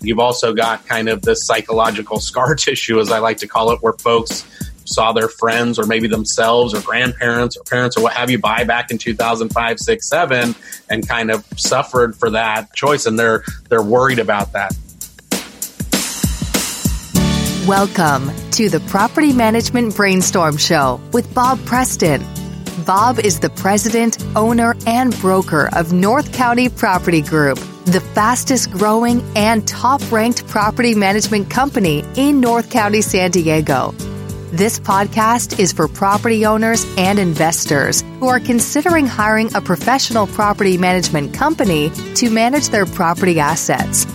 You've also got kind of this psychological scar tissue, as I like to call it, where folks saw their friends or maybe themselves or grandparents or parents or what have you buy back in 2005 6 7 and kind of suffered for that choice and they're they're worried about that. Welcome to the property management brainstorm show with bob preston. Bob is the president owner and broker of north county property group the fastest growing and top ranked property management company in north county san diego this podcast is for property owners and investors who are considering hiring a professional property management company to manage their property assets.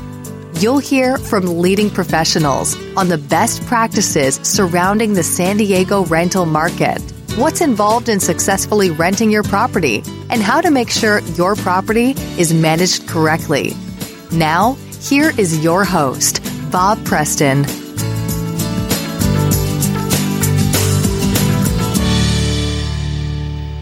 You'll hear from leading professionals on the best practices surrounding the San Diego rental market, what's involved in successfully renting your property, and how to make sure your property is managed correctly. Now, here is your host, Bob Preston.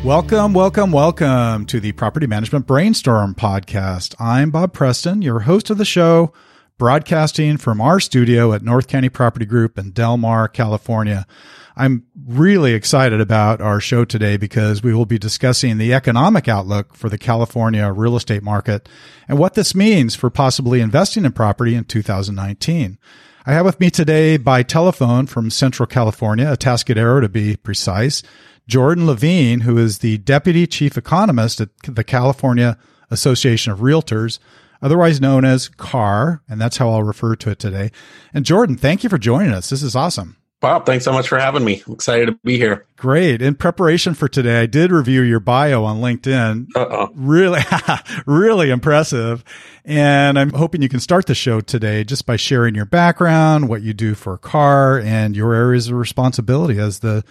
Welcome, welcome, welcome to the Property Management Brainstorm podcast. I'm Bob Preston, your host of the show, broadcasting from our studio at North County Property Group in Del Mar, California. I'm really excited about our show today because we will be discussing the economic outlook for the California real estate market and what this means for possibly investing in property in 2019. I have with me today by telephone from Central California, Atascadero to be precise, Jordan Levine, who is the deputy chief economist at the California Association of Realtors, otherwise known as CAR, and that's how I'll refer to it today. And Jordan, thank you for joining us. This is awesome. Bob, thanks so much for having me. I'm excited to be here. Great. In preparation for today, I did review your bio on LinkedIn. Uh-oh. Really, really impressive. And I'm hoping you can start the show today just by sharing your background, what you do for CAR, and your areas of responsibility as the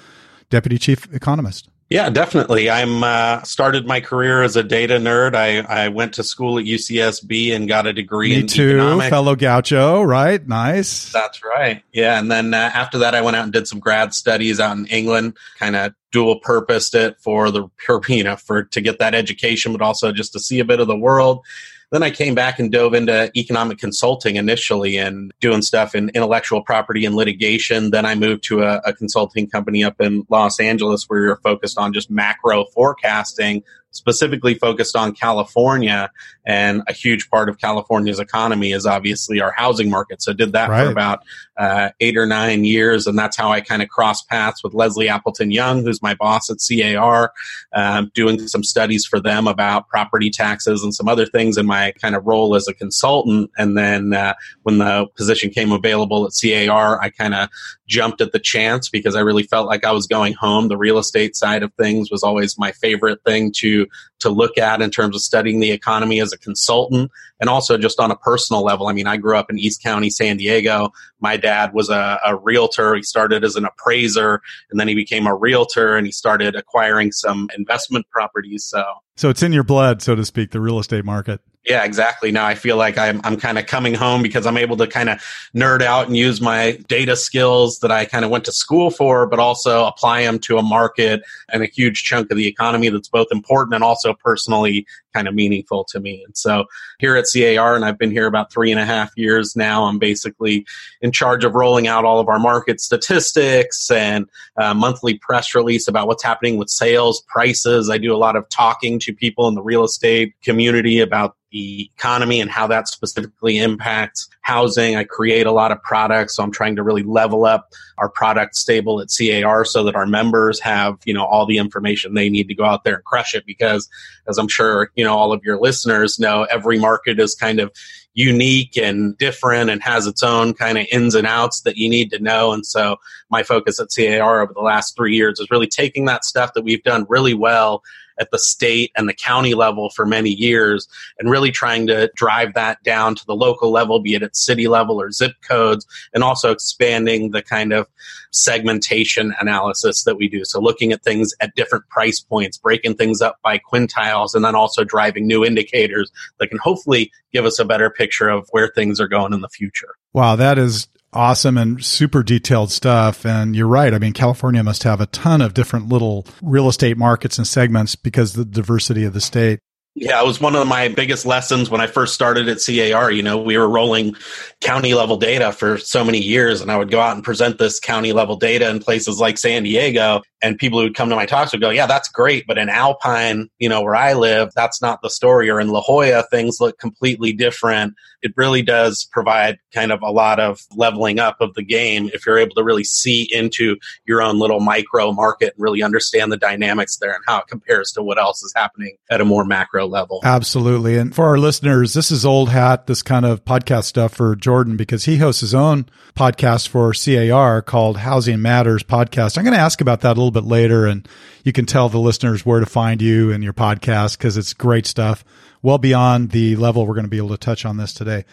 deputy chief economist. Yeah, definitely. I'm uh, started my career as a data nerd. I, I went to school at UCSB and got a degree Me in too, economics. fellow gaucho, right? Nice. That's right. Yeah, and then uh, after that, I went out and did some grad studies out in England. Kind of dual purposed it for the you know for to get that education, but also just to see a bit of the world. Then I came back and dove into economic consulting initially and doing stuff in intellectual property and litigation. Then I moved to a, a consulting company up in Los Angeles where we were focused on just macro forecasting specifically focused on California, and a huge part of California's economy is obviously our housing market. So I did that Right. for about uh, eight or nine years, and that's how I kind of crossed paths with Leslie Appleton Young, who's my boss at CAR, um, doing some studies for them about property taxes and some other things in my kind of role as a consultant. And then uh, when the position came available at CAR, I kind of jumped at the chance because I really felt like I was going home. The real estate side of things was always my favorite thing to to look at in terms of studying the economy as a consultant and also just on a personal level. I mean, I grew up in East County, San Diego. My dad was a, a realtor. He started as an appraiser and then he became a realtor and he started acquiring some investment properties. So So it's in your blood, so to speak, the real estate market. Yeah, exactly. Now I feel like I'm I'm kind of coming home because I'm able to kind of nerd out and use my data skills that I kind of went to school for, but also apply them to a market and a huge chunk of the economy that's both important and also personally kind of meaningful to me. And so here at CAR, and I've been here about three and a half years now, I'm basically in charge of rolling out all of our market statistics and uh, monthly press release about what's happening with sales prices. I do a lot of talking to people in the real estate community about the economy and how that specifically impacts housing. I create a lot of products, so I'm trying to really level up our product stable at CAR so that our members have, you know, all the information they need to go out there and crush it because as I'm sure, you know, all of your listeners know, every market is kind of unique and different and has its own kind of ins and outs that you need to know. And so my focus at CAR over the last three years is really taking that stuff that we've done really well at the state and the county level for many years and really trying to drive that down to the local level, be it at city level or zip codes, and also expanding the kind of segmentation analysis that we do. So looking at things at different price points, breaking things up by quintiles, and then also driving new indicators that can hopefully give us a better picture of where things are going in the future. Wow, that is awesome and super detailed stuff. And you're right. I mean, California must have a ton of different little real estate markets and segments because the diversity of the state. Yeah, it was one of my biggest lessons when I first started at CAR. You know, we were rolling county level data for so many years, and I would go out and present this county level data in places like San Diego, and people who would come to my talks would go, "Yeah, that's great," but in Alpine, you know, where I live, that's not the story. Or in La Jolla, things look completely different. It really does provide kind of a lot of leveling up of the game if you're able to really see into your own little micro market and really understand the dynamics there and how it compares to what else is happening at a more macro level. Absolutely. And for our listeners, this is old hat, this kind of podcast stuff for Jordan because he hosts his own podcast for CAR called Housing Matters Podcast. I'm going to ask about that a little bit later and you can tell the listeners where to find you and your podcast because it's great stuff well beyond the level we're going to be able to touch on this today.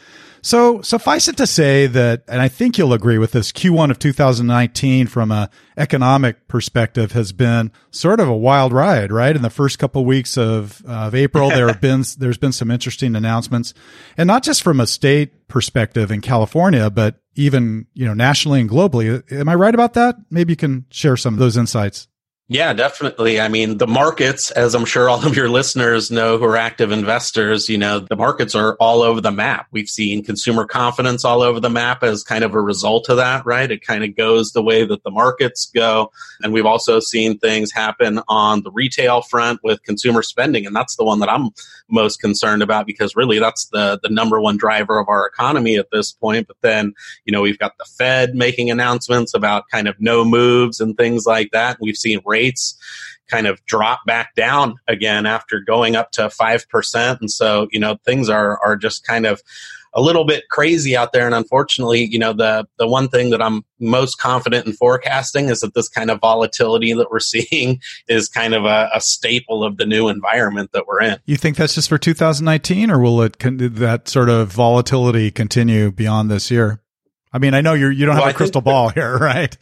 So suffice it to say that, and I think you'll agree with this, Q1 of 2019 from a economic perspective has been sort of a wild ride, right? In the first couple of weeks of, of April, there have been, there's been some interesting announcements and not just from a state perspective in California, but even, you know, nationally and globally. Am I right about that? Maybe you can share some of those insights. Yeah, definitely. I mean, the markets, as I'm sure all of your listeners know who are active investors, you know, the markets are all over the map. We've seen consumer confidence all over the map as kind of a result of that, right? It kind of goes the way that the markets go. And we've also seen things happen on the retail front with consumer spending. And that's the one that I'm most concerned about because really that's the, the number one driver of our economy at this point. But then, you know, we've got the Fed making announcements about kind of no moves and things like that. We've seen kind of drop back down again after going up to 5%. And so, you know, things are, are just kind of a little bit crazy out there. And unfortunately, you know, the, the one thing that I'm most confident in forecasting is that this kind of volatility that we're seeing is kind of a, a staple of the new environment that we're in. You think that's just for 2019 or will it, con- that sort of volatility continue beyond this year? I mean, I know you're, you don't have well, a crystal ball here, right?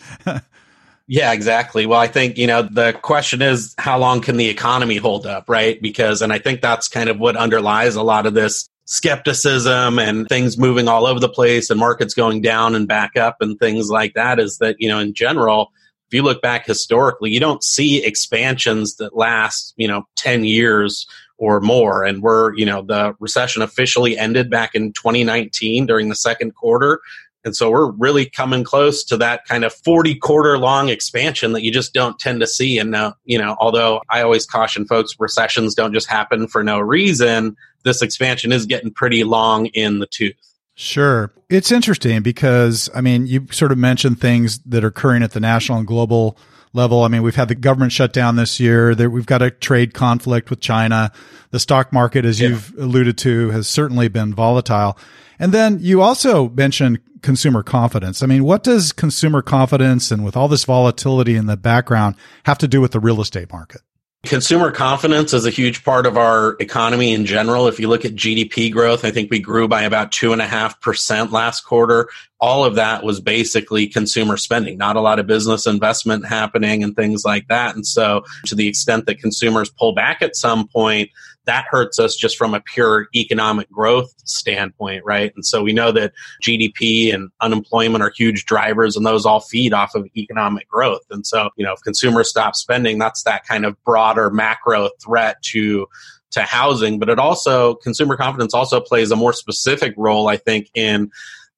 Yeah, exactly. Well, I think, you know, the question is how long can the economy hold up, right? Because, and I think that's kind of what underlies a lot of this skepticism and things moving all over the place and markets going down and back up and things like that is that, you know, in general, if you look back historically, you don't see expansions that last, you know, 10 years or more. And we're, you know, the recession officially ended back in 2019 during the second quarter. And so we're really coming close to that kind of 40 quarter long expansion that you just don't tend to see. And now, uh, you know, although I always caution folks, recessions don't just happen for no reason, this expansion is getting pretty long in the tooth. Sure. It's interesting because, I mean, you sort of mentioned things that are occurring at the national and global level. I mean, we've had the government shut down this year. There, we've got a trade conflict with China. The stock market, as yeah. you've alluded to, has certainly been volatile. And then you also mentioned consumer confidence. I mean, what does consumer confidence and with all this volatility in the background have to do with the real estate market? Consumer confidence is a huge part of our economy in general. If you look at GDP growth, I think we grew by about two and a half percent last quarter. All of that was basically consumer spending, not a lot of business investment happening and things like that. And so to the extent that consumers pull back at some point, that hurts us just from a pure economic growth standpoint, right? And so we know that GDP and unemployment are huge drivers and those all feed off of economic growth. And so, you know, if consumers stop spending, that's that kind of broader macro threat to to housing, but it also consumer confidence also plays a more specific role, I think, in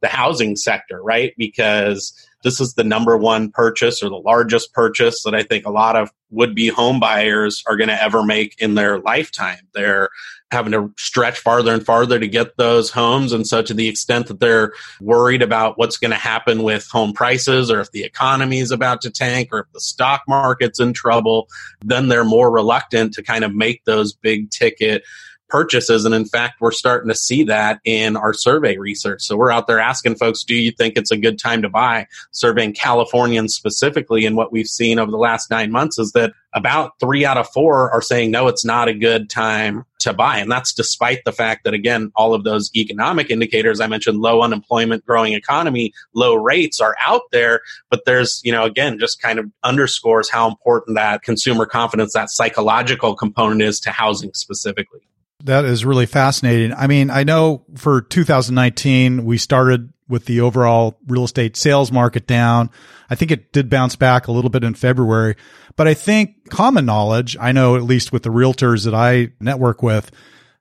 the housing sector, right? Because this is the number one purchase or the largest purchase that I think a lot of would be home buyers are going to ever make in their lifetime. They're having to stretch farther and farther to get those homes. And so, to the extent that they're worried about what's going to happen with home prices or if the economy is about to tank or if the stock market's in trouble, then they're more reluctant to kind of make those big ticket purchases. And in fact, we're starting to see that in our survey research. So we're out there asking folks, do you think it's a good time to buy? Surveying Californians specifically. And what we've seen over the last nine months is that about three out of four are saying, no, it's not a good time to buy. And that's despite the fact that, again, all of those economic indicators I mentioned, low unemployment, growing economy, low rates are out there. But there's, you know, again, just kind of underscores how important that consumer confidence, that psychological component is to housing specifically. That is really fascinating. I mean, I know for 2019, we started with the overall real estate sales market down. I think it did bounce back a little bit in February, but I think common knowledge, I know at least with the realtors that I network with,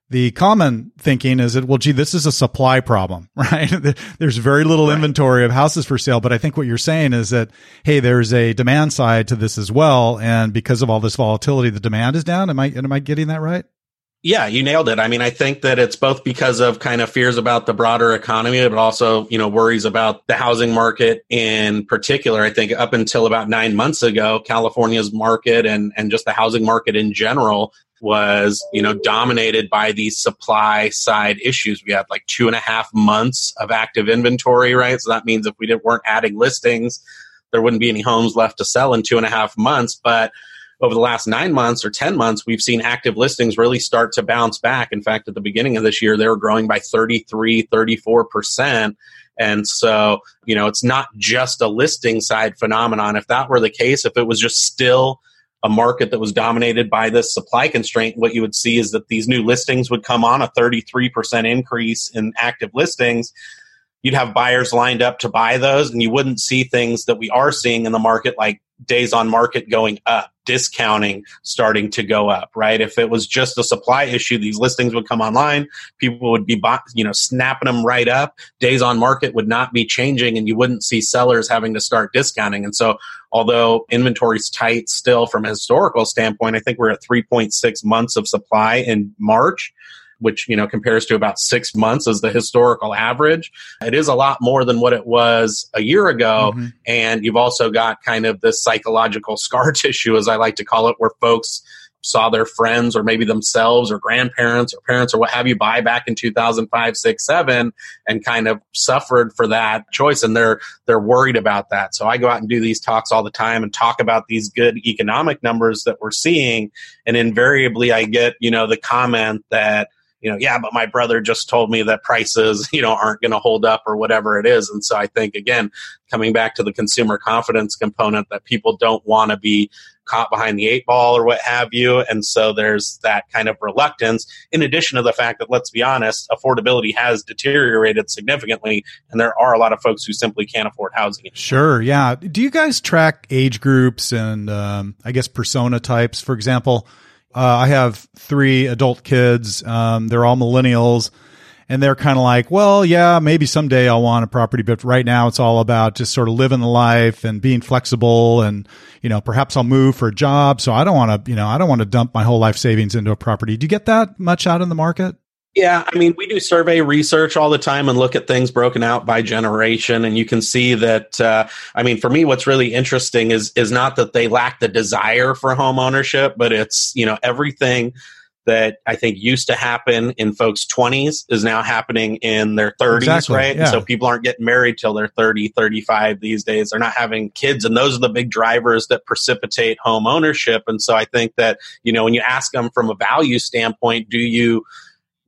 the common thinking is that, well, gee, this is a supply problem, right? there's very little right. inventory of houses for sale. But I think what you're saying is that, hey, there's a demand side to this as well. And because of all this volatility, the demand is down. Am I, am I getting that right? Yeah, you nailed it. I mean, I think that it's both because of kind of fears about the broader economy, but also, you know, worries about the housing market in particular. I think up until about nine months ago, California's market and, and just the housing market in general was, you know, dominated by these supply side issues. We had like two and a half months of active inventory, right? So that means if we didn't, weren't adding listings, there wouldn't be any homes left to sell in two and a half months. But over the last nine months or 10 months, we've seen active listings really start to bounce back. In fact, at the beginning of this year, they were growing by 33, 34%. And so, you know, it's not just a listing side phenomenon. If that were the case, if it was just still a market that was dominated by this supply constraint, what you would see is that these new listings would come on a 33% increase in active listings. You'd have buyers lined up to buy those, and you wouldn't see things that we are seeing in the market like days on market going up, discounting starting to go up, right? If it was just a supply issue, these listings would come online, people would be, you know, snapping them right up. Days on market would not be changing, and you wouldn't see sellers having to start discounting. And so, although inventory's tight still from a historical standpoint, I think we're at 3.6 months of supply in March which you know compares to about six months as the historical average. It is a lot more than what it was a year ago, mm-hmm. and you've also got kind of this psychological scar tissue, as I like to call it, where folks saw their friends or maybe themselves or grandparents or parents or what have you buy back in 2005 6 7 and kind of suffered for that choice and they're they're worried about that so i go out and do these talks all the time and talk about these good economic numbers that we're seeing and invariably i get you know the comment that you know, yeah, but my brother just told me that prices, you know, aren't going to hold up or whatever it is. And so I think, again, coming back to the consumer confidence component that people don't want to be caught behind the eight ball or what have you. And so there's that kind of reluctance, in addition to the fact that, let's be honest, affordability has deteriorated significantly. And there are a lot of folks who simply can't afford housing. Anymore. Sure. Yeah. Do you guys track age groups and, um, I guess, persona types? For example, uh, I have three adult kids. Um, they're all millennials and they're kind of like, well, yeah, maybe someday I'll want a property, but right now it's all about just sort of living the life and being flexible and, you know, perhaps I'll move for a job. So I don't want to, you know, I don't want to dump my whole life savings into a property. Do you get that much out in the market? Yeah, I mean, we do survey research all the time and look at things broken out by generation, and you can see that. Uh, I mean, for me, what's really interesting is is not that they lack the desire for home ownership, but it's you know everything that I think used to happen in folks' 20s is now happening in their 30s, exactly, right? Yeah. so people aren't getting married till they're 30, 35 these days. They're not having kids. And those are the big drivers that precipitate home ownership. And so I think that, you know, when you ask them from a value standpoint, do you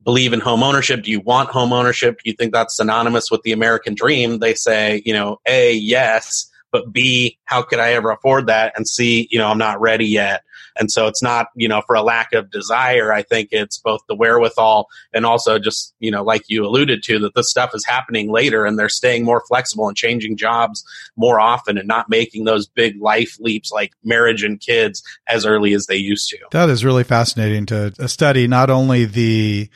believe in home ownership? Do you want home ownership? Do you think that's synonymous with the American dream? They say, you know, A, yes, but B, how could I ever afford that? And C, you know, I'm not ready yet. And so it's not, you know, for a lack of desire. I think it's both the wherewithal and also just, you know, like you alluded to, that this stuff is happening later and they're staying more flexible and changing jobs more often and not making those big life leaps like marriage and kids as early as they used to. That is really fascinating to study not only the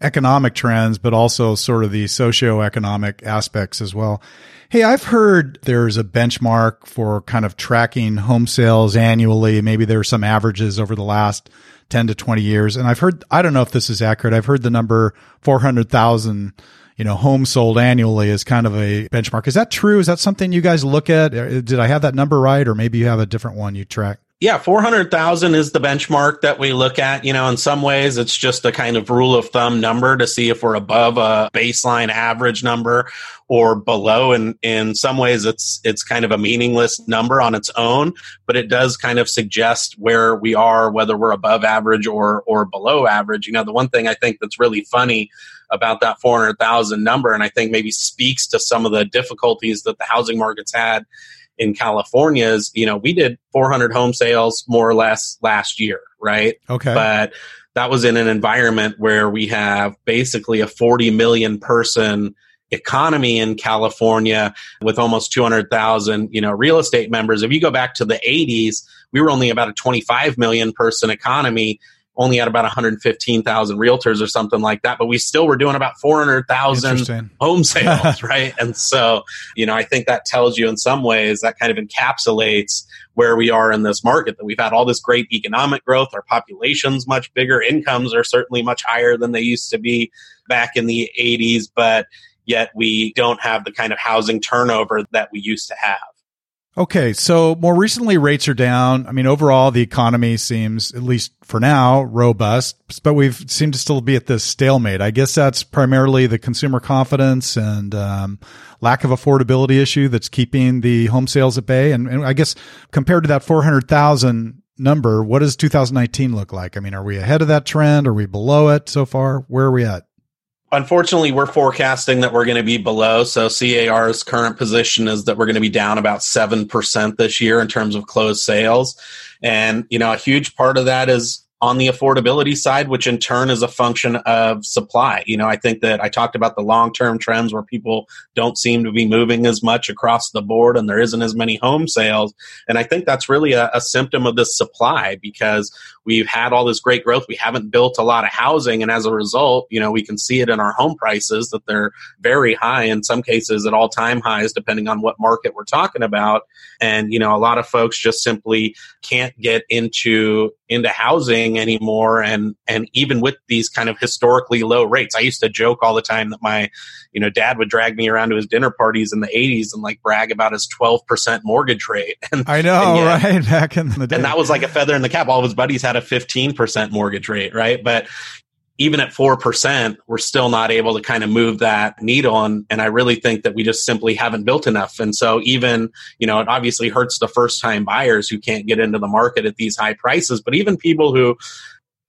economic trends, but also sort of the socioeconomic aspects as well. Hey, I've heard there's a benchmark for kind of tracking home sales annually. Maybe there are some averages over the last 10 to 20 years. And I've heard, I don't know if this is accurate. I've heard the number 400,000, you know, homes sold annually is kind of a benchmark. Is that true? Is that something you guys look at? Did I have that number right? Or maybe you have a different one you track? Yeah, 400,000 is the benchmark that we look at. You know, in some ways, it's just a kind of rule of thumb number to see if we're above a baseline average number or below. And in some ways, it's, it's kind of a meaningless number on its own, but it does kind of suggest where we are, whether we're above average or, or below average. You know, the one thing I think that's really funny about that 400,000 number, and I think maybe speaks to some of the difficulties that the housing market's had in California is, you know, we did 400 home sales more or less last year, right? Okay. But that was in an environment where we have basically a 40 million person economy in California with almost 200,000, you know, real estate members. If you go back to the 80s, we were only about a 25 million person economy only had about 115,000 realtors or something like that, but we still were doing about 400,000 home sales, right? And so, you know, I think that tells you in some ways that kind of encapsulates where we are in this market that we've had all this great economic growth, our population's much bigger, incomes are certainly much higher than they used to be back in the 80s, but yet we don't have the kind of housing turnover that we used to have. Okay, so more recently rates are down. I mean, overall the economy seems, at least for now, robust, but we've seemed to still be at this stalemate. I guess that's primarily the consumer confidence and um, lack of affordability issue that's keeping the home sales at bay. And, and I guess compared to that four hundred thousand number, what does 2019 look like? I mean, are we ahead of that trend? Are we below it so far? Where are we at? Unfortunately, we're forecasting that we're going to be below. So CAR's current position is that we're going to be down about 7% this year in terms of closed sales. And, you know, a huge part of that is on the affordability side, which in turn is a function of supply. You know, I think that I talked about the long term trends where people don't seem to be moving as much across the board and there isn't as many home sales. And I think that's really a, a symptom of the supply because we've had all this great growth. We haven't built a lot of housing. And as a result, you know, we can see it in our home prices that they're very high, in some cases at all time highs, depending on what market we're talking about. And, you know, a lot of folks just simply can't get into into housing anymore and and even with these kind of historically low rates. I used to joke all the time that my you know dad would drag me around to his dinner parties in the 80s and like brag about his 12% mortgage rate. And i know and yet, right? Back in the day. and that was like a feather in the cap. All of his buddies had a 15% mortgage rate right? But even at 4%, we're still not able to kind of move that needle. And, and I really think that we just simply haven't built enough. And so even, you know, it obviously hurts the first time buyers who can't get into the market at these high prices, but even people who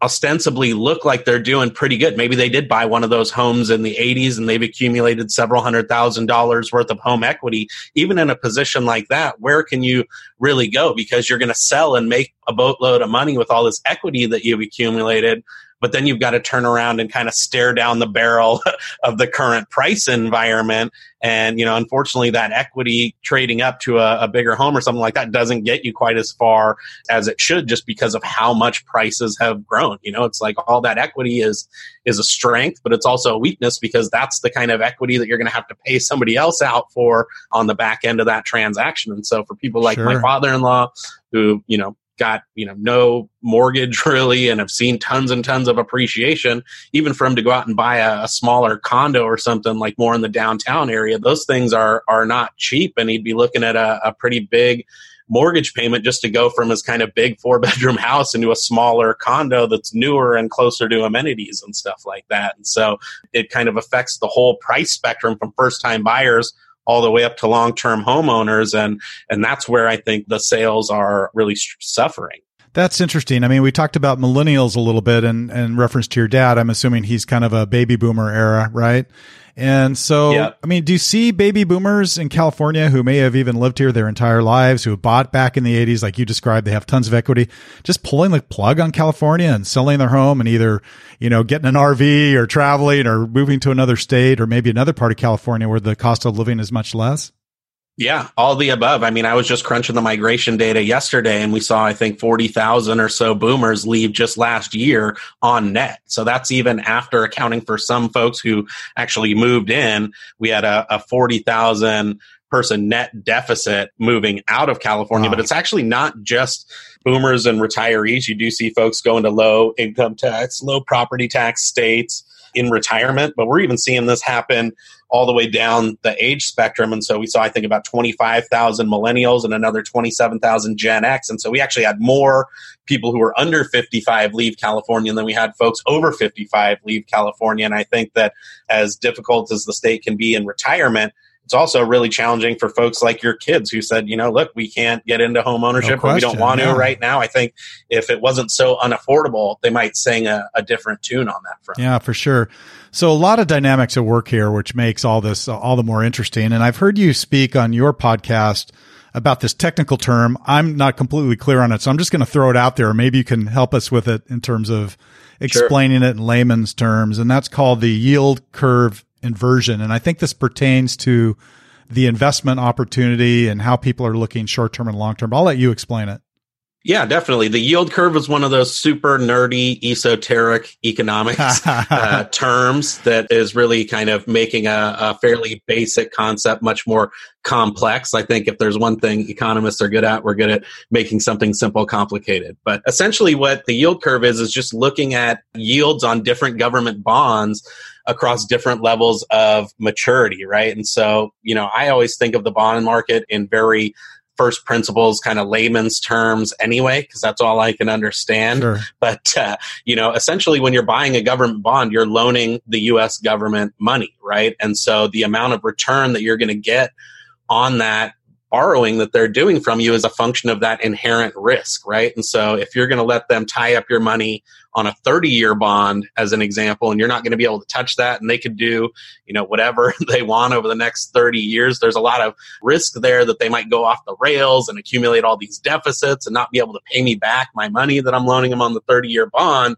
ostensibly look like they're doing pretty good. Maybe they did buy one of those homes in the 80s and they've accumulated several hundred thousand dollars worth of home equity. Even in a position like that, where can you really go? Because you're going to sell and make a boatload of money with all this equity that you've accumulated but then you've got to turn around and kind of stare down the barrel of the current price environment. And, you know, unfortunately, that equity trading up to a, a, bigger home or something like that doesn't get you quite as far as it should just because of how much prices have grown. You know, it's like all that equity is, is a strength, but it's also a weakness because that's the kind of equity that you're going to have to pay somebody else out for on the back end of that transaction. And so for people like sure. my father in law, who, you know, got you know no mortgage really and have seen tons and tons of appreciation even for him to go out and buy a, a, smaller condo or something like more in the downtown area those things are are not cheap and he'd be looking at a, a pretty big mortgage payment just to go from his kind of big four bedroom house into a smaller condo that's newer and closer to amenities and stuff like that. And so it kind of affects the whole price spectrum from first time buyers all the way up to long-term homeowners and and that's where I think the sales are really suffering. That's interesting. I mean, we talked about millennials a little bit and in reference to your dad. I'm assuming he's kind of a baby boomer era, right? And so, yep. I mean, do you see baby boomers in California who may have even lived here their entire lives, who bought back in the 80s, like you described, they have tons of equity, just pulling the plug on California and selling their home and either, you know, getting an RV or traveling or moving to another state or maybe another part of California where the cost of living is much less? Yeah, all the above. I mean, I was just crunching the migration data yesterday and we saw, I think, 40,000 or so boomers leave just last year on net. So that's even after accounting for some folks who actually moved in. We had a, a 40,000 person net deficit moving out of California, wow. but it's actually not just boomers and retirees. You do see folks going to low income tax, low property tax states in retirement, but we're even seeing this happen all the way down the age spectrum. And so we saw, I think, about 25,000 millennials and another 27,000 Gen X. And so we actually had more people who were under 55 leave California than we had folks over 55 leave California. And I think that as difficult as the state can be in retirement, it's also really challenging for folks like your kids who said, you know, look, we can't get into home ownership no or we don't want yeah. to right now. I think if it wasn't so unaffordable, they might sing a, a, different tune on that front. Yeah, for sure. So a lot of dynamics at work here, which makes all this all the more interesting. And I've heard you speak on your podcast about this technical term. I'm not completely clear on it, so I'm just going to throw it out there. Maybe you can help us with it in terms of explaining sure. it in layman's terms. And that's called the yield curve inversion. And I think this pertains to the investment opportunity and how people are looking short term and long term. I'll let you explain it. Yeah, definitely. The yield curve is one of those super nerdy, esoteric economics uh, terms that is really kind of making a, a, fairly basic concept much more complex. I think if there's one thing economists are good at, we're good at making something simple complicated. But essentially, what the yield curve is, is just looking at yields on different government bonds across different levels of maturity, right? And so, you know, I always think of the bond market in very first principles kind of layman's terms anyway because that's all i can understand sure. but uh, you know essentially when you're buying a government bond you're loaning the us government money right and so the amount of return that you're going to get on that borrowing that they're doing from you is a function of that inherent risk, right? And so if you're going to let them tie up your money on a 30 year bond as an example and you're not going to be able to touch that and they could do, you know, whatever they want over the next 30 years, there's a lot of risk there that they might go off the rails and accumulate all these deficits and not be able to pay me back my money that I'm loaning them on the 30 year bond.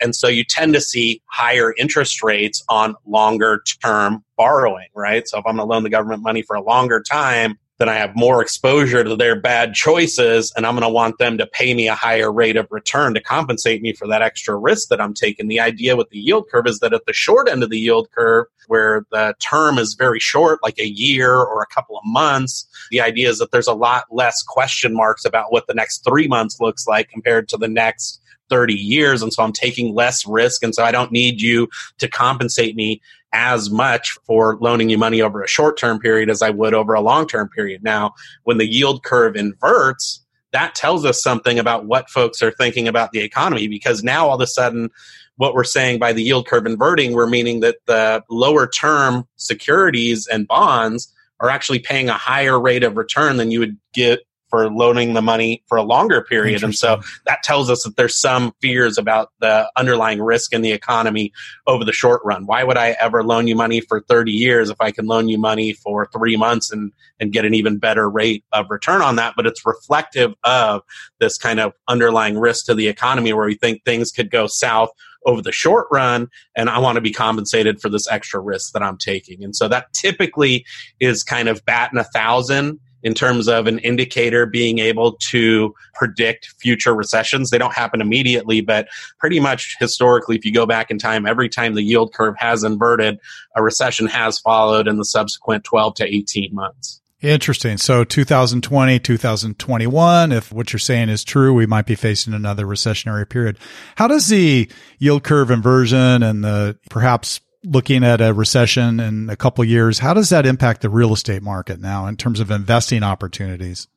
And so you tend to see higher interest rates on longer term borrowing, right? So if I'm going to loan the government money for a longer time, then I have more exposure to their bad choices, and I'm going to want them to pay me a higher rate of return to compensate me for that extra risk that I'm taking. The idea with the yield curve is that at the short end of the yield curve, where the term is very short, like a year or a couple of months, the idea is that there's a lot less question marks about what the next three months looks like compared to the next 30 years. And so I'm taking less risk. And so I don't need you to compensate me as much for loaning you money over a short term period as I would over a long term period. Now, when the yield curve inverts, that tells us something about what folks are thinking about the economy because now all of a sudden, what we're saying by the yield curve inverting, we're meaning that the lower term securities and bonds are actually paying a higher rate of return than you would get for loaning the money for a longer period. And so that tells us that there's some fears about the underlying risk in the economy over the short run. Why would I ever loan you money for 30 years if I can loan you money for three months and, and get an even better rate of return on that? But it's reflective of this kind of underlying risk to the economy where we think things could go south over the short run and I want to be compensated for this extra risk that I'm taking. And so that typically is kind of batting a thousand in terms of an indicator being able to predict future recessions. They don't happen immediately, but pretty much historically, if you go back in time, every time the yield curve has inverted, a recession has followed in the subsequent 12 to 18 months. Interesting. So 2020, 2021, if what you're saying is true, we might be facing another recessionary period. How does the yield curve inversion and the perhaps looking at a recession in a couple years, how does that impact the real estate market now in terms of investing opportunities?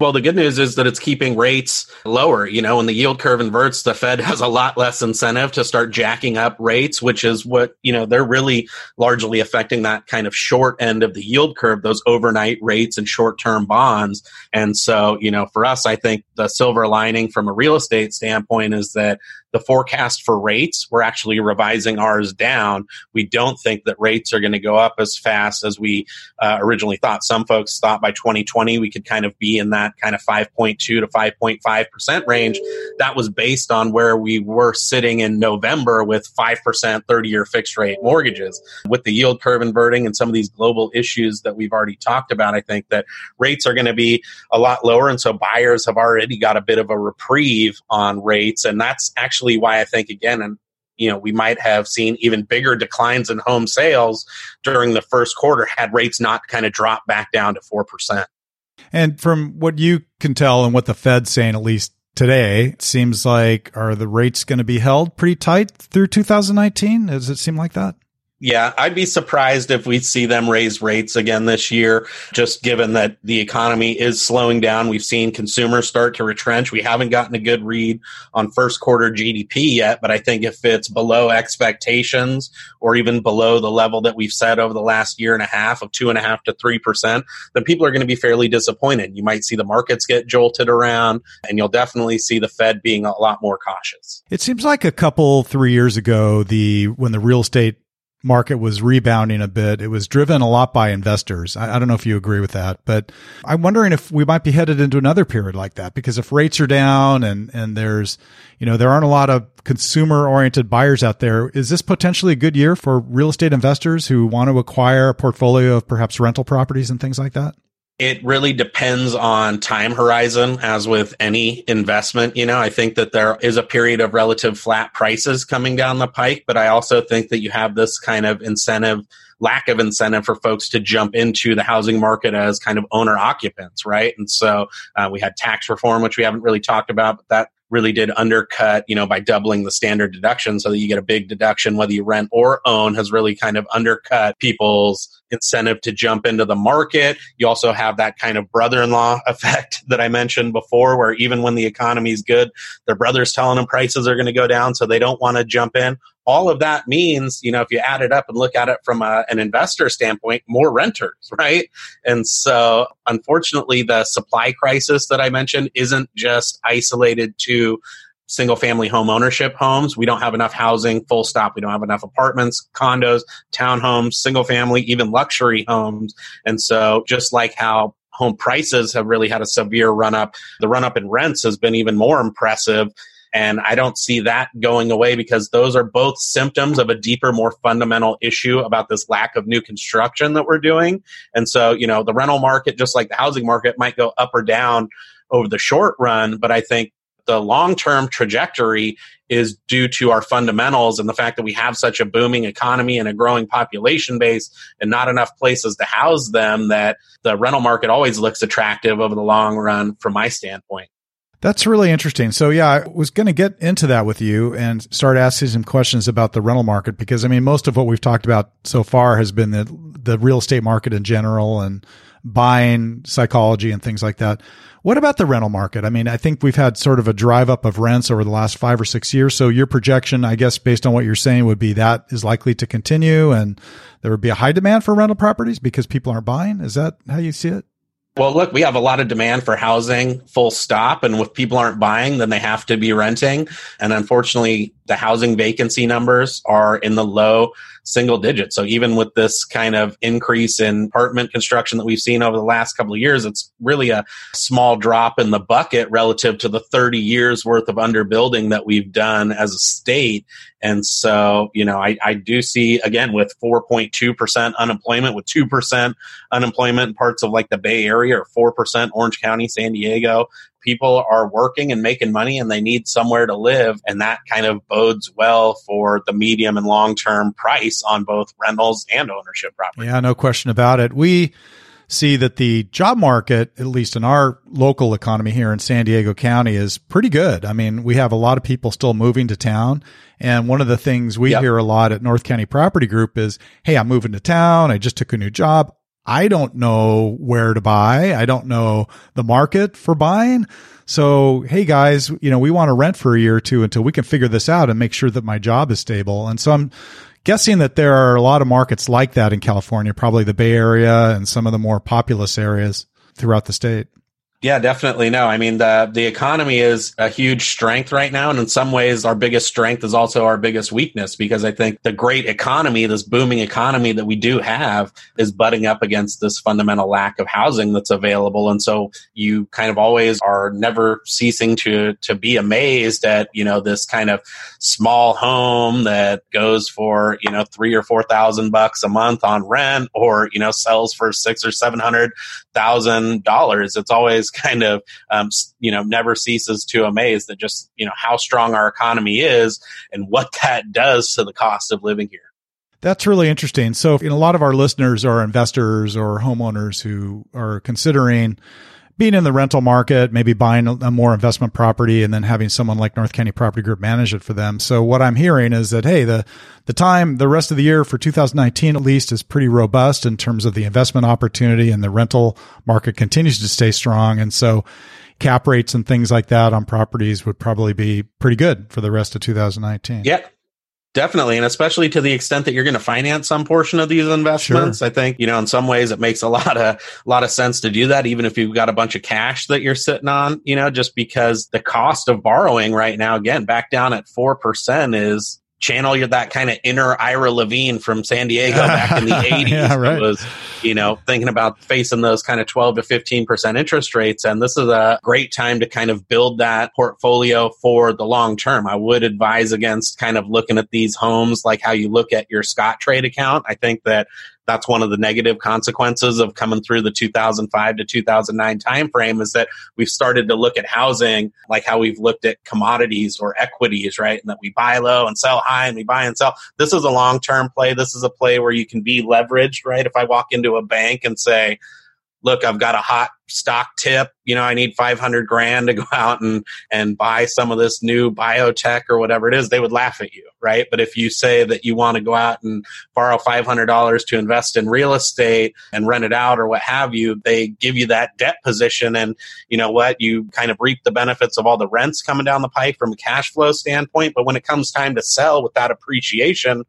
Well, the good news is that it's keeping rates lower. You know, when the yield curve inverts, the Fed has a lot less incentive to start jacking up rates, which is what, you know, they're really largely affecting that kind of short end of the yield curve, those overnight rates and short term bonds. And so, you know, for us, I think the silver lining from a real estate standpoint is that the forecast for rates, we're actually revising ours down. We don't think that rates are going to go up as fast as we uh, originally thought. Some folks thought by 2020 we could kind of be in that kind of 5.2 to 5.5% range. That was based on where we were sitting in November with 5% 30 year fixed rate mortgages. With the yield curve inverting and some of these global issues that we've already talked about, I think that rates are going to be a lot lower. And so buyers have already got a bit of a reprieve on rates. And that's actually why I think again, and you know, we might have seen even bigger declines in home sales during the first quarter had rates not kind of dropped back down to four percent. And from what you can tell and what the Fed's saying, at least today, it seems like are the rates going to be held pretty tight through 2019? Does it seem like that? Yeah, I'd be surprised if we see them raise rates again this year, just given that the economy is slowing down. We've seen consumers start to retrench. We haven't gotten a good read on first quarter GDP yet, but I think if it's below expectations or even below the level that we've set over the last year and a half of two and a half to three percent, then people are going to be fairly disappointed. You might see the markets get jolted around, and you'll definitely see the Fed being a lot more cautious. It seems like a couple, three years ago, the when the real estate market was rebounding a bit. It was driven a lot by investors. I, I, don't know if you agree with that, but I'm wondering if we might be headed into another period like that because if rates are down and, and there's, you know, there aren't a lot of consumer oriented buyers out there, is this potentially a good year for real estate investors who want to acquire a portfolio of perhaps rental properties and things like that? It really depends on time horizon, as with any investment. You know, I think that there is a period of relative flat prices coming down the pike, but I also think that you have this kind of incentive lack of incentive for folks to jump into the housing market as kind of owner occupants, right? And so uh, we had tax reform, which we haven't really talked about, but that really did undercut, you know, by doubling the standard deduction so that you get a big deduction whether you rent or own has really kind of undercut people's incentive to jump into the market. You also have that kind of brother-in-law effect that I mentioned before where even when the economy is good, their brother's telling them prices are going to go down so they don't want to jump in all of that means, you know, if you add it up and look at it from a, an investor standpoint, more renters, right? And so, unfortunately, the supply crisis that I mentioned isn't just isolated to single family home ownership homes. We don't have enough housing, full stop. We don't have enough apartments, condos, townhomes, single family, even luxury homes. And so, just like how home prices have really had a severe run up, the run up in rents has been even more impressive. And I don't see that going away because those are both symptoms of a deeper, more fundamental issue about this lack of new construction that we're doing. And so, you know, the rental market, just like the housing market, might go up or down over the short run. But I think the long term trajectory is due to our fundamentals and the fact that we have such a booming economy and a growing population base and not enough places to house them that the rental market always looks attractive over the long run from my standpoint. That's really interesting. So yeah, I was going to get into that with you and start asking some questions about the rental market because I mean, most of what we've talked about so far has been the the real estate market in general and buying psychology and things like that. What about the rental market? I mean, I think we've had sort of a drive up of rents over the last five or six years. So your projection, I guess, based on what you're saying, would be that is likely to continue and there would be a high demand for rental properties because people aren't buying. Is that how you see it? Well, look, we have a lot of demand for housing, full stop. And if people aren't buying, then they have to be renting. And unfortunately, the housing vacancy numbers are in the low single digits. So even with this kind of increase in apartment construction that we've seen over the last couple of years, it's really a small drop in the bucket relative to the 30 years worth of underbuilding that we've done as a state. And so, you know, I, I do see again with 4.2% unemployment, with 2% unemployment in parts of like the Bay Area or 4% Orange County, San Diego, people are working and making money and they need somewhere to live. And that kind of bodes well for the medium and long term price on both rentals and ownership property. Yeah, no question about it. We see that the job market, at least in our local economy here in San Diego County, is pretty good. I mean, we have a lot of people still moving to town. And one of the things we yep. hear a lot at North County Property Group is, Hey, I'm moving to town. I just took a new job. I don't know where to buy. I don't know the market for buying. So, hey guys, you know, we want to rent for a year or two until we can figure this out and make sure that my job is stable. And so I'm guessing that there are a lot of markets like that in California, probably the Bay Area and some of the more populous areas throughout the state. Yeah, definitely. No, I mean the the economy is a huge strength right now, and in some ways, our biggest strength is also our biggest weakness because I think the great economy, this booming economy that we do have, is butting up against this fundamental lack of housing that's available, and so you kind of always are never ceasing to to be amazed at you know this kind of small home that goes for you know three or four thousand bucks a month on rent, or you know sells for six or seven hundred thousand dollars. It's always kind of um, you know never ceases to amaze that just you know how strong our economy is and what that does to the cost of living here. That's really interesting. So, a lot of our listeners are investors or homeowners who are considering being in the rental market, maybe buying a more investment property and then having someone like North County Property Group manage it for them. So what I'm hearing is that, hey, the, the time, the rest of the year for 2019 at least is pretty robust in terms of the investment opportunity and the rental market continues to stay strong. And so cap rates and things like that on properties would probably be pretty good for the rest of 2019. Yeah. Definitely, and especially to the extent that you're going to finance some portion of these investments, sure. I think you know in some ways it makes a lot of a lot of sense to do that, even if you've got a bunch of cash that you're sitting on. You know, just because the cost of borrowing right now, again, back down at four percent is channel you that kind of inner Ira Levine from San Diego back in the 80s. yeah, right. was, you know, thinking about facing those kind of 12 to 15% interest rates. And this is a great time to kind of build that portfolio for the long term. I would advise against kind of looking at these homes like how you look at your Scottrade account. I think that that's one of the negative consequences of coming through the 2005 to 2009 timeframe is that we've started to look at housing like how we've looked at commodities or equities, right? And that we buy low and sell high and we buy and sell. This is a long term play. This is a play where you can be leveraged, right? If I walk into a bank and say, look, I've got a hot stock tip. You know, I need 500 grand to go out and, and buy some of this new biotech or whatever it is. They would laugh at you, right? But if you say that you want to go out and borrow $500 to invest in real estate and rent it out or what have you, they give you that debt position. And you know what? You kind of reap the benefits of all the rents coming down the pike from a cash flow standpoint. But when it comes time to sell with that appreciation,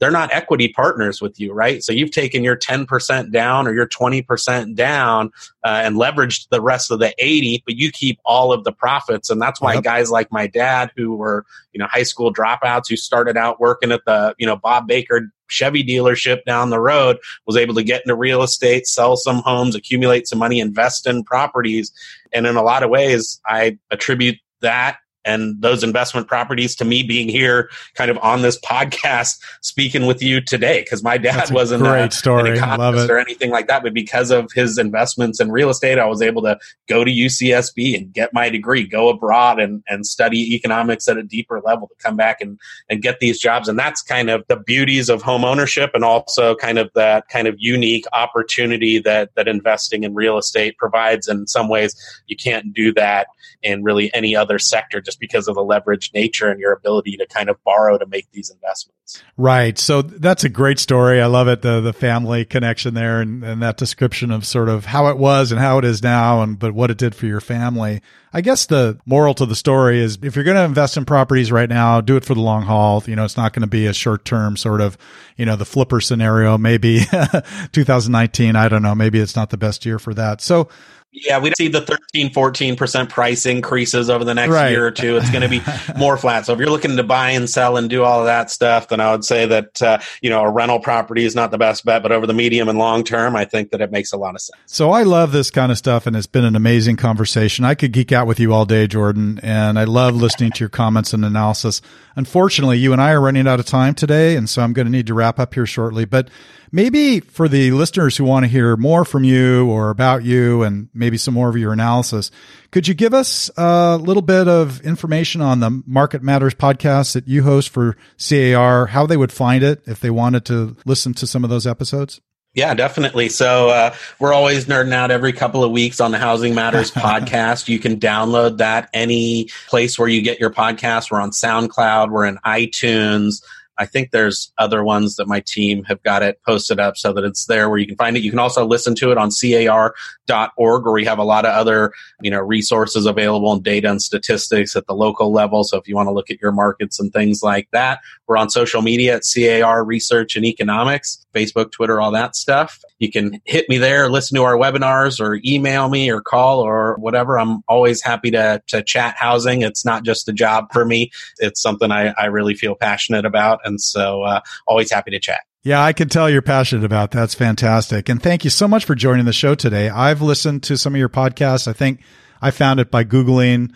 they're not equity partners with you, right? So you've taken your 10% down or your 20% down uh, and leveraged the rest of the 80, but you keep all of the profits. And that's why yep. guys like my dad, who were, you know, high school dropouts who started out working at the, you know, Bob Baker Chevy dealership down the road was able to get into real estate, sell some homes, accumulate some money, invest in properties. And in a lot of ways, I attribute that and those investment properties to me being here kind of on this podcast speaking with you today because my dad wasn't a great a, story. an economist or anything like that but because of his investments in real estate i was able to go to ucsb and get my degree go abroad and, and study economics at a deeper level to come back and, and get these jobs. And that's kind of the beauties of home ownership and also kind of that kind of unique opportunity that that investing in real estate provides in some ways. You can't do that in really any other sector just because of the leverage nature and your ability to kind of borrow to make these investments. Right. So that's a great story. I love it. The the family connection there and, and that description of sort of how it was and how it is now and but what it did for your family. I guess the moral to the story is if you're going to invest in properties right now, do it for the long haul. You know, it's not going to be a short term sort of, you know, the flipper scenario. Maybe 2019, I don't know. Maybe it's not the best year for that. So yeah, we see the 13, 14% price increases over the next right. year or two. It's going to be more flat. So if you're looking to buy and sell and do all of that stuff, then I would say that, uh, you know, a rental property is not the best bet, but over the medium and long term, I think that it makes a lot of sense. So I love this kind of stuff and it's been an amazing conversation. I could geek out with you all day, Jordan, and I love listening to your comments and analysis. Unfortunately, you and I are running out of time today, and so I'm going to need to wrap up here shortly, but maybe for the listeners who want to hear more from you or about you and maybe some more of your analysis, could you give us a little bit of information on the Market Matters podcast that you host for CAR, how they would find it if they wanted to listen to some of those episodes? Yeah, definitely. So uh, we're always nerding out every couple of weeks on the Housing Matters podcast. You can download that any place where you get your podcast. We're on SoundCloud. We're in iTunes. I think there's other ones that my team have got it posted up so that it's there where you can find it. You can also listen to it on car.org where we have a lot of other, you know, resources available and data and statistics at the local level. So if you want to look at your markets and things like that, we're on social media at CAR Research and Economics, Facebook, Twitter, all that stuff. You can hit me there, listen to our webinars or email me or call or whatever. I'm always happy to, to chat housing. It's not just a job for me. It's something I, I really feel passionate about and so uh, always happy to chat. Yeah, I can tell you're passionate about. That's fantastic. And thank you so much for joining the show today. I've listened to some of your podcasts. I think I found it by Googling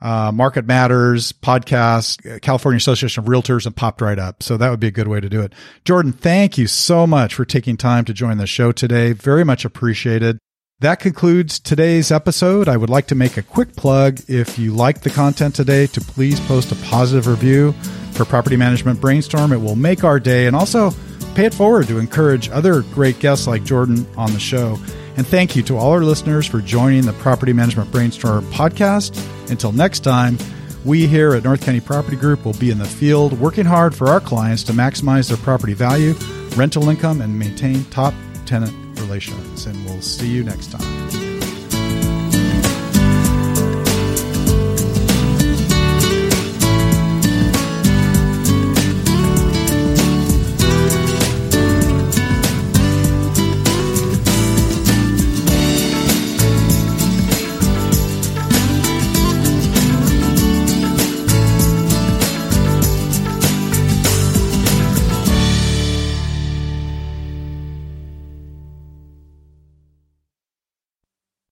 uh, Market Matters podcast, California Association of Realtors, and popped right up. So that would be a good way to do it. Jordan, thank you so much for taking time to join the show today. Very much appreciated. That concludes today's episode. I would like to make a quick plug. If you liked the content today, to please post a positive review for Property Management Brainstorm. It will make our day and also pay it forward to encourage other great guests like Jordan on the show. And thank you to all our listeners for joining the Property Management Brainstorm podcast. Until next time, we here at North County Property Group will be in the field working hard for our clients to maximize their property value, rental income, and maintain top tenant relations. And we'll see you next time.